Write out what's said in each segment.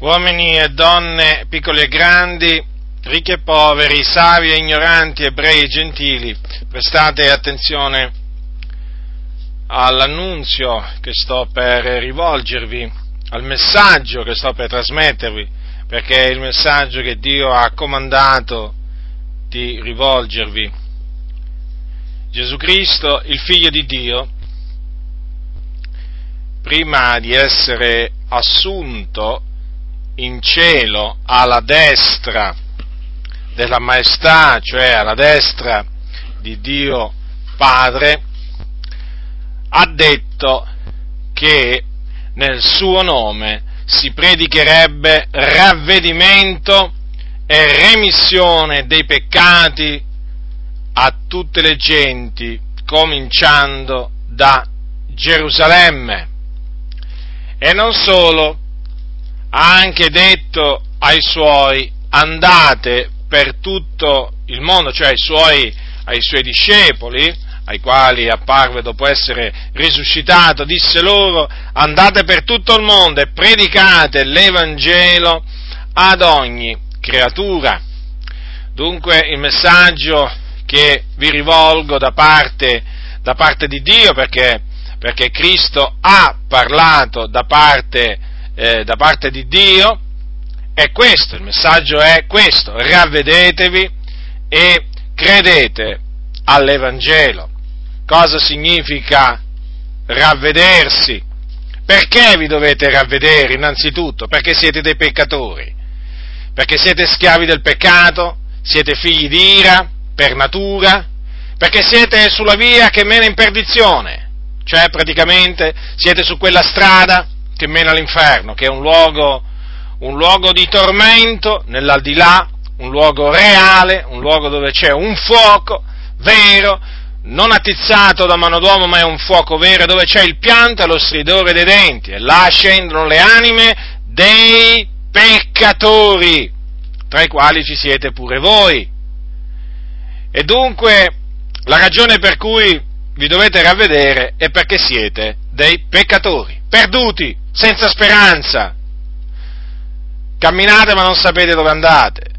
uomini e donne, piccoli e grandi, ricchi e poveri, savi e ignoranti, ebrei e gentili, prestate attenzione all'annunzio che sto per rivolgervi, al messaggio che sto per trasmettervi, perché è il messaggio che Dio ha comandato di rivolgervi. Gesù Cristo, il figlio di Dio, prima di essere assunto in cielo alla destra della maestà, cioè alla destra di Dio Padre, ha detto che nel suo nome si predicherebbe ravvedimento e remissione dei peccati a tutte le genti, cominciando da Gerusalemme. E non solo, ha anche detto ai suoi andate per tutto il mondo, cioè ai suoi, ai suoi discepoli, ai quali apparve dopo essere risuscitato, disse loro andate per tutto il mondo e predicate l'Evangelo ad ogni creatura. Dunque il messaggio che vi rivolgo da parte, da parte di Dio perché, perché, Cristo ha parlato da parte, eh, da parte di Dio, è questo, il messaggio è questo, ravvedetevi e credete all'Evangelo. Cosa significa ravvedersi? Perché vi dovete ravvedere innanzitutto? Perché siete dei peccatori, perché siete schiavi del peccato, siete figli di ira, per natura, perché siete sulla via che mena in perdizione, cioè praticamente siete su quella strada che mena all'inferno, che è un luogo, un luogo di tormento nell'aldilà, un luogo reale, un luogo dove c'è un fuoco vero, non attizzato da mano d'uomo, ma è un fuoco vero, dove c'è il pianto e lo stridore dei denti, e là scendono le anime dei peccatori, tra i quali ci siete pure voi. E dunque la ragione per cui vi dovete ravvedere è perché siete dei peccatori, perduti, senza speranza. Camminate ma non sapete dove andate.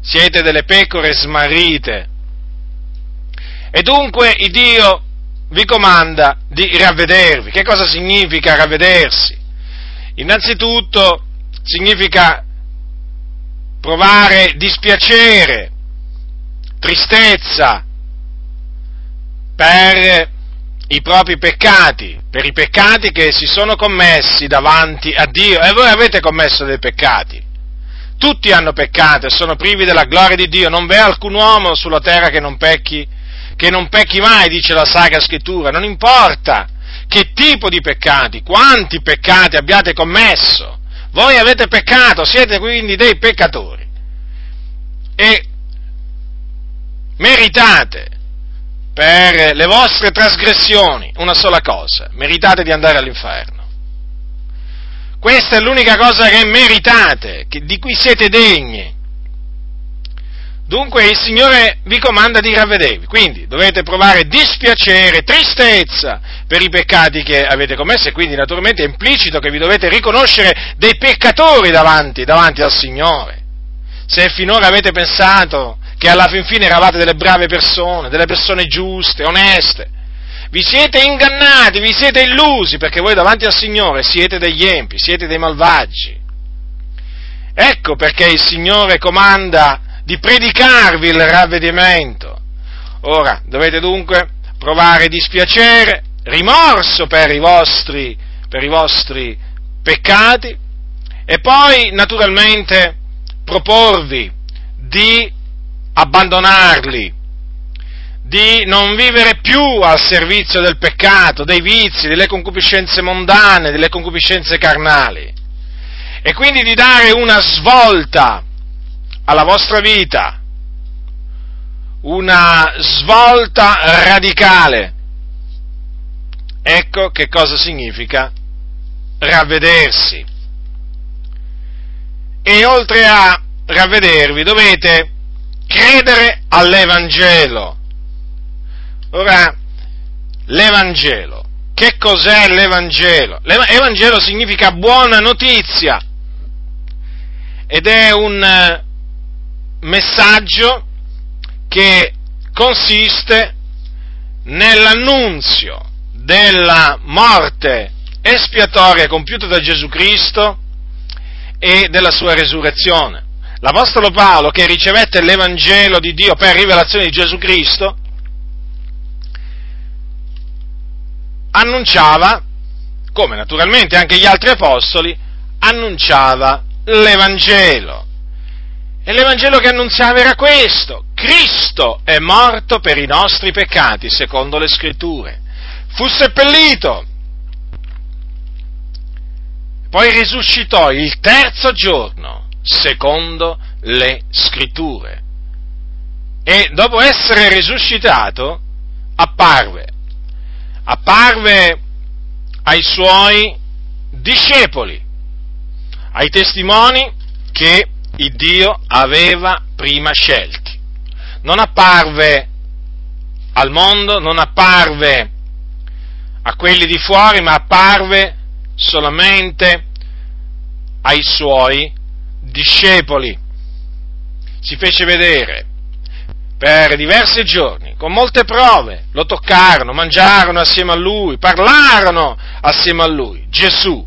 Siete delle pecore smarrite. E dunque il Dio vi comanda di ravvedervi. Che cosa significa ravvedersi? Innanzitutto significa provare dispiacere tristezza per i propri peccati, per i peccati che si sono commessi davanti a Dio. E voi avete commesso dei peccati. Tutti hanno peccato e sono privi della gloria di Dio. Non v'è alcun uomo sulla terra che non pecchi, che non pecchi mai, dice la Sacra Scrittura. Non importa che tipo di peccati, quanti peccati abbiate commesso. Voi avete peccato, siete quindi dei peccatori. E meritate per le vostre trasgressioni una sola cosa, meritate di andare all'inferno. Questa è l'unica cosa che meritate, che, di cui siete degni. Dunque il Signore vi comanda di ravvedervi, quindi dovete provare dispiacere, tristezza per i peccati che avete commesso e quindi naturalmente è implicito che vi dovete riconoscere dei peccatori davanti, davanti al Signore. Se finora avete pensato che alla fin fine eravate delle brave persone, delle persone giuste, oneste. Vi siete ingannati, vi siete illusi, perché voi davanti al Signore siete degli empi, siete dei malvagi. Ecco perché il Signore comanda di predicarvi il ravvedimento. Ora, dovete dunque provare dispiacere, rimorso per i vostri, per i vostri peccati e poi, naturalmente, proporvi di abbandonarli, di non vivere più al servizio del peccato, dei vizi, delle concupiscenze mondane, delle concupiscenze carnali, e quindi di dare una svolta alla vostra vita, una svolta radicale. Ecco che cosa significa ravvedersi. E oltre a ravvedervi dovete credere all'Evangelo. Ora, l'Evangelo, che cos'è l'Evangelo? L'Evangelo significa buona notizia. ed è un eh, messaggio che consiste nell'annunzio della morte espiatoria compiuta da Gesù Cristo e della sua resurrezione. L'Apostolo Paolo, che ricevette l'Evangelo di Dio per rivelazione di Gesù Cristo, annunciava, come naturalmente anche gli altri apostoli, annunciava l'Evangelo. E l'Evangelo che annunziava era questo, Cristo è morto per i nostri peccati, secondo le scritture. Fu seppellito, poi risuscitò il terzo giorno, secondo le scritture. E dopo essere risuscitato, apparve. Apparve ai suoi discepoli, ai testimoni che il Dio aveva prima scelti. Non apparve al mondo, non apparve a quelli di fuori, ma apparve solamente ai suoi discepoli. Si fece vedere per diversi giorni, con molte prove, lo toccarono, mangiarono assieme a lui, parlarono assieme a lui. Gesù,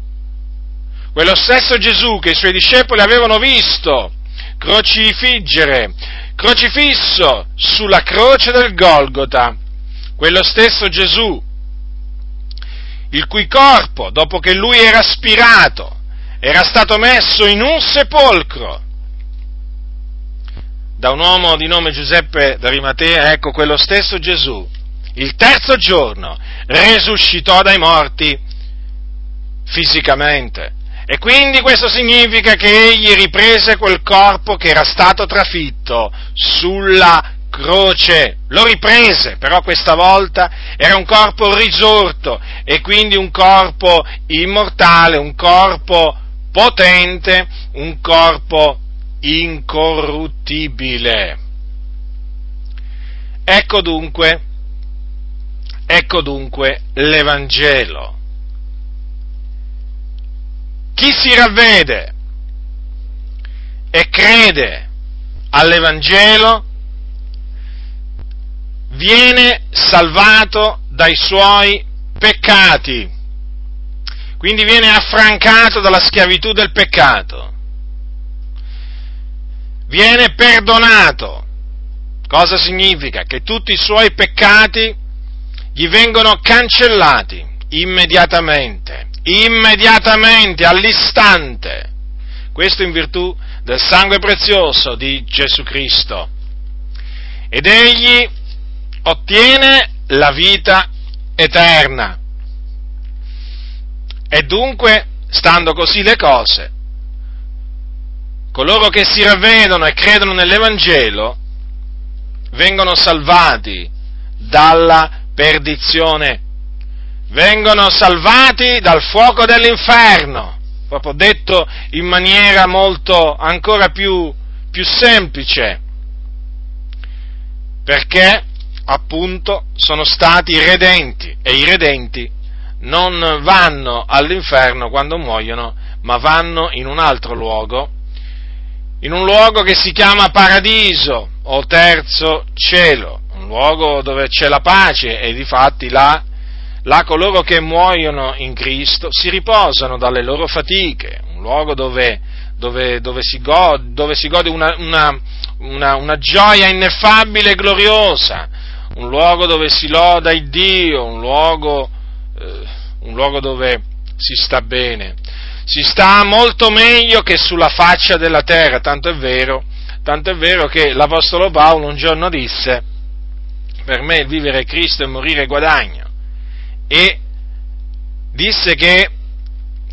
quello stesso Gesù che i suoi discepoli avevano visto crocifiggere, crocifisso sulla croce del Golgota, quello stesso Gesù, il cui corpo, dopo che lui era spirato, era stato messo in un sepolcro da un uomo di nome Giuseppe d'Arimatea, ecco quello stesso Gesù, il terzo giorno resuscitò dai morti fisicamente. E quindi questo significa che egli riprese quel corpo che era stato trafitto sulla croce, lo riprese, però questa volta era un corpo risorto e quindi un corpo immortale, un corpo potente, un corpo incorruttibile. Ecco dunque, ecco dunque l'Evangelo. Chi si ravvede e crede all'Evangelo viene salvato dai suoi peccati, quindi viene affrancato dalla schiavitù del peccato, viene perdonato. Cosa significa? Che tutti i suoi peccati gli vengono cancellati immediatamente, immediatamente, all'istante. Questo in virtù del sangue prezioso di Gesù Cristo. Ed egli ottiene la vita eterna. E dunque, stando così le cose, coloro che si ravvedono e credono nell'Evangelo vengono salvati dalla perdizione, vengono salvati dal fuoco dell'inferno, proprio detto in maniera molto ancora più, più semplice, perché appunto sono stati redenti e i redenti non vanno all'inferno quando muoiono, ma vanno in un altro luogo, in un luogo che si chiama paradiso o terzo cielo, un luogo dove c'è la pace e difatti là, là coloro che muoiono in Cristo si riposano dalle loro fatiche, un luogo dove, dove, dove si gode, dove si gode una, una, una, una gioia ineffabile e gloriosa, un luogo dove si loda il Dio, un luogo, un luogo dove si sta bene. Si sta molto meglio che sulla faccia della terra, tanto è vero, tanto è vero che l'Apostolo Paolo un giorno disse, per me vivere è Cristo e morire è guadagno, e disse che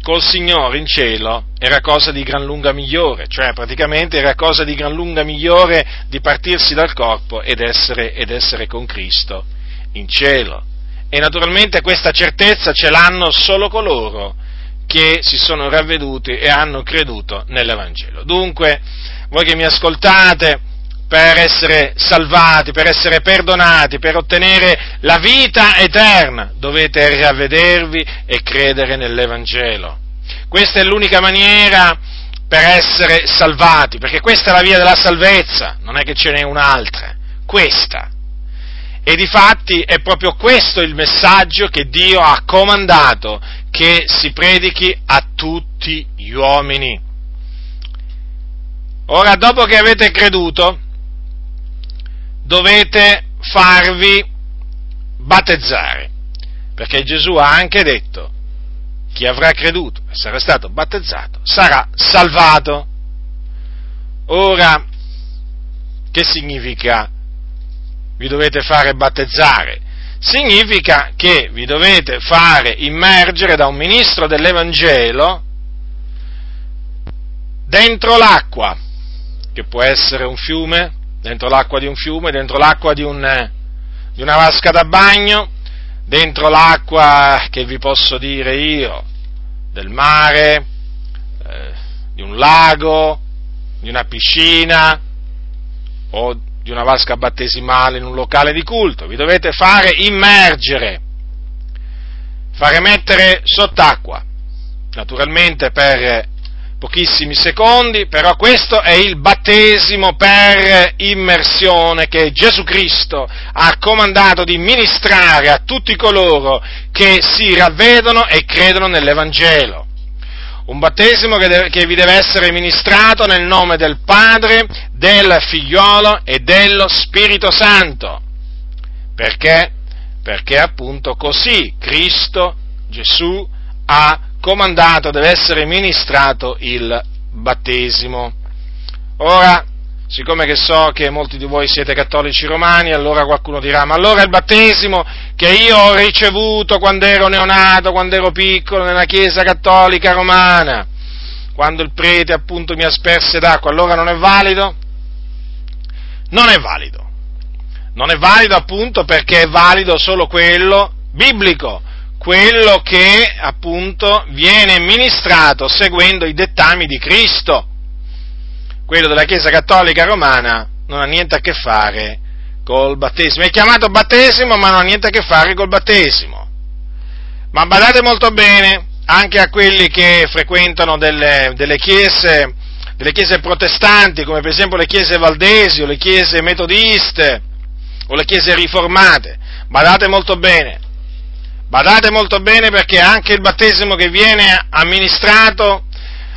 col Signore in cielo era cosa di gran lunga migliore, cioè praticamente era cosa di gran lunga migliore di partirsi dal corpo ed essere, ed essere con Cristo in cielo. E naturalmente questa certezza ce l'hanno solo coloro che si sono ravveduti e hanno creduto nell'Evangelo. Dunque, voi che mi ascoltate, per essere salvati, per essere perdonati, per ottenere la vita eterna, dovete ravvedervi e credere nell'Evangelo. Questa è l'unica maniera per essere salvati, perché questa è la via della salvezza, non è che ce n'è un'altra, questa. E di fatti è proprio questo il messaggio che Dio ha comandato che si predichi a tutti gli uomini. Ora, dopo che avete creduto, dovete farvi battezzare, perché Gesù ha anche detto, chi avrà creduto e sarà stato battezzato sarà salvato. Ora, che significa vi dovete fare battezzare? Significa che vi dovete fare immergere da un ministro dell'Evangelo dentro l'acqua, che può essere un fiume, dentro l'acqua di un fiume, dentro l'acqua di, un, di una vasca da bagno, dentro l'acqua che vi posso dire io, del mare, eh, di un lago, di una piscina o di una vasca battesimale in un locale di culto, vi dovete fare immergere, fare mettere sott'acqua, naturalmente per pochissimi secondi, però questo è il battesimo per immersione che Gesù Cristo ha comandato di ministrare a tutti coloro che si ravvedono e credono nell'Evangelo. Un battesimo che, deve, che vi deve essere ministrato nel nome del Padre, del Figliolo e dello Spirito Santo. Perché? Perché appunto così Cristo, Gesù, ha comandato, deve essere ministrato il battesimo. Ora, siccome che so che molti di voi siete cattolici romani, allora qualcuno dirà, ma allora il battesimo che io ho ricevuto quando ero neonato, quando ero piccolo nella Chiesa cattolica romana, quando il prete appunto mi asperse d'acqua, allora non è valido? Non è valido. Non è valido appunto perché è valido solo quello biblico, quello che appunto viene ministrato seguendo i dettami di Cristo. Quello della Chiesa Cattolica Romana non ha niente a che fare col battesimo. È chiamato battesimo, ma non ha niente a che fare col battesimo. Ma badate molto bene anche a quelli che frequentano delle, delle, chiese, delle chiese protestanti, come per esempio le chiese valdesi o le chiese metodiste o le chiese riformate. Badate molto bene, Badate molto bene perché anche il battesimo che viene amministrato,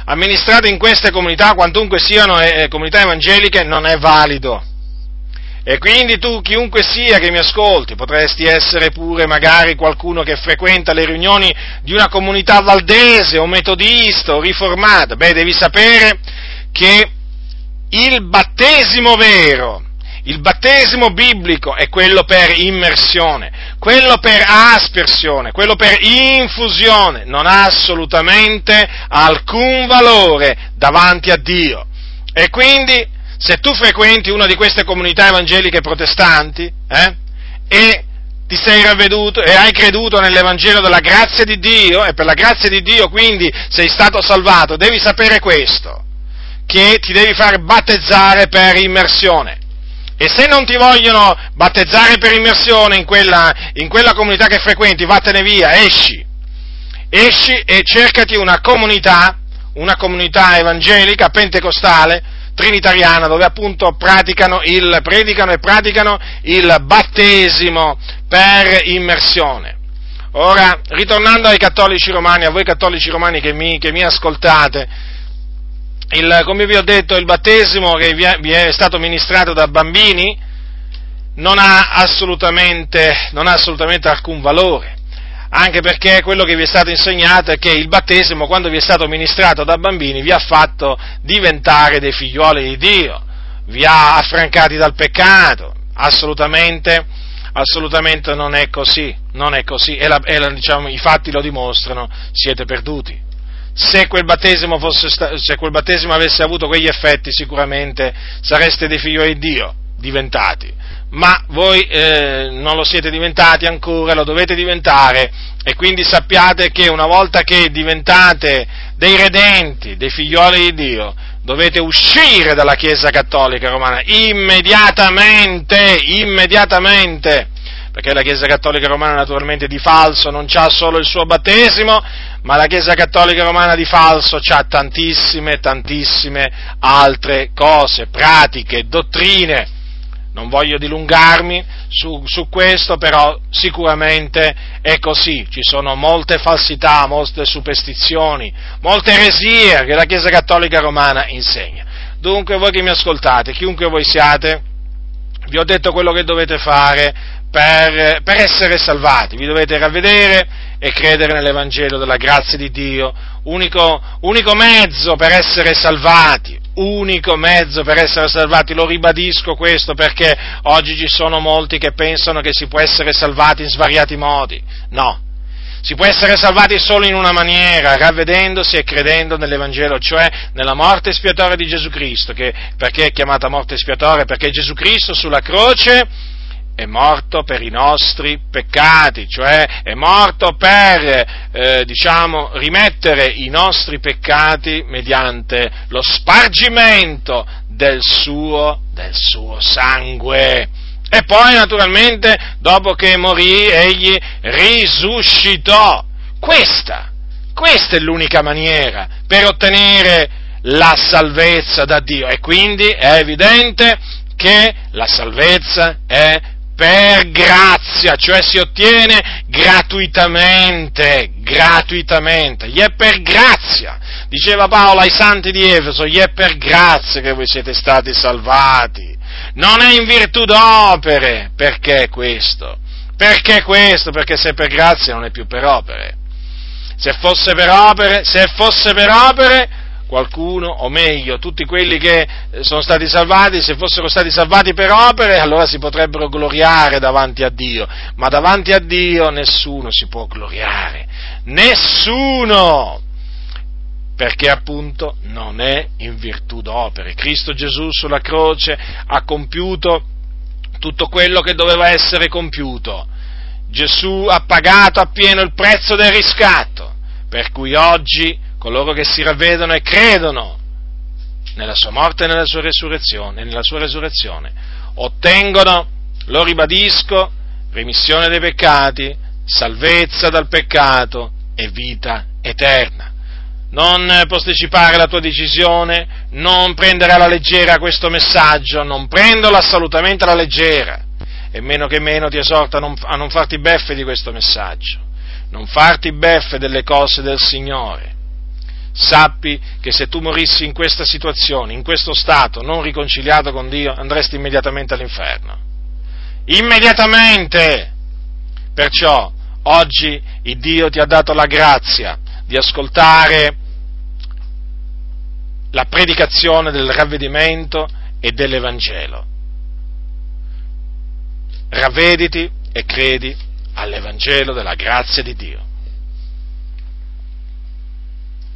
amministrato in queste comunità, quantunque siano eh, comunità evangeliche, non è valido. E quindi tu, chiunque sia che mi ascolti, potresti essere pure magari qualcuno che frequenta le riunioni di una comunità valdese o metodista o riformata. Beh, devi sapere che il battesimo vero, il battesimo biblico è quello per immersione, quello per aspersione, quello per infusione, non ha assolutamente alcun valore davanti a Dio. E quindi, se tu frequenti una di queste comunità evangeliche protestanti, eh, e ti sei ravveduto e hai creduto nell'Evangelo della grazia di Dio, e per la grazia di Dio quindi sei stato salvato, devi sapere questo, che ti devi fare battezzare per immersione. E se non ti vogliono battezzare per immersione in quella, in quella comunità che frequenti, vattene via, esci. Esci e cercati una comunità, una comunità evangelica, pentecostale, trinitariana, dove appunto il, predicano e praticano il battesimo per immersione. Ora, ritornando ai cattolici romani, a voi cattolici romani che mi, che mi ascoltate, il, come vi ho detto, il battesimo che vi è stato ministrato da bambini non ha assolutamente, non ha assolutamente alcun valore, anche perché quello che vi è stato insegnato è che il battesimo, quando vi è stato ministrato da bambini, vi ha fatto diventare dei figlioli di Dio, vi ha affrancati dal peccato, assolutamente, assolutamente non è così, non è così, e, la, e la, diciamo, i fatti lo dimostrano, siete perduti se quel, fosse, se quel battesimo avesse avuto quegli effetti sicuramente sareste dei figli di Dio diventati, ma voi eh, non lo siete diventati ancora, lo dovete diventare e quindi sappiate che una volta che diventate dei redenti, dei figlioli di Dio, dovete uscire dalla Chiesa Cattolica Romana immediatamente, immediatamente. Perché la Chiesa Cattolica Romana naturalmente di falso non ha solo il suo battesimo, ma la Chiesa Cattolica Romana di falso ha tantissime, tantissime altre cose, pratiche, dottrine. Non voglio dilungarmi su, su, questo, però sicuramente è così. Ci sono molte falsità, molte superstizioni, molte eresie che la Chiesa Cattolica Romana insegna. Dunque voi che mi ascoltate, chiunque voi siate, vi ho detto quello che dovete fare per, per essere salvati, vi dovete ravvedere e credere nell'Evangelo della grazia di Dio, unico, unico mezzo per essere salvati, unico mezzo per essere salvati, lo ribadisco questo perché oggi ci sono molti che pensano che si può essere salvati in svariati modi, no, si può essere salvati solo in una maniera, ravvedendosi e credendo nell'Evangelo, cioè nella morte espiatoria di Gesù Cristo, che, perché è chiamata morte espiatoria? Perché Gesù Cristo sulla croce è morto per i nostri peccati, cioè è morto per, eh, diciamo, rimettere i nostri peccati mediante lo spargimento del suo, del suo sangue. E poi, naturalmente, dopo che morì, egli risuscitò. Questa, questa è l'unica maniera per ottenere la salvezza da Dio. E quindi è evidente che la salvezza è per grazia, cioè si ottiene gratuitamente, gratuitamente, gli è per grazia. Diceva Paolo ai santi di Efeso, gli è per grazia che voi siete stati salvati. Non è in virtù d'opere, perché questo? Perché questo? Perché se è per grazia non è più per opere. Se fosse per opere, se fosse per opere, qualcuno, o meglio, tutti quelli che eh, sono stati salvati, se fossero stati salvati per opere, allora si potrebbero gloriare davanti a Dio, ma davanti a Dio nessuno si può gloriare, nessuno! Perché appunto non è in virtù d'opere. Cristo Gesù sulla croce ha compiuto tutto quello che doveva essere compiuto. Gesù ha pagato appieno il prezzo del riscatto, per cui oggi coloro che si ravvedono e credono nella sua morte e nella sua resurrezione, nella sua resurrezione ottengono, lo ribadisco, remissione dei peccati, salvezza dal peccato e vita eterna. Non posticipare la tua decisione, non prendere alla leggera questo messaggio, non prenderlo assolutamente alla leggera, e meno che meno ti esorta a non, a non farti beffe di questo messaggio, non farti beffe delle cose del Signore sappi che se tu morissi in questa situazione, in questo stato, non riconciliato con Dio, andresti immediatamente all'inferno. Immediatamente! Perciò oggi il Dio ti ha dato la grazia di ascoltare la predicazione del ravvedimento e dell'Evangelo. Ravvediti e credi all'Evangelo della grazia di Dio.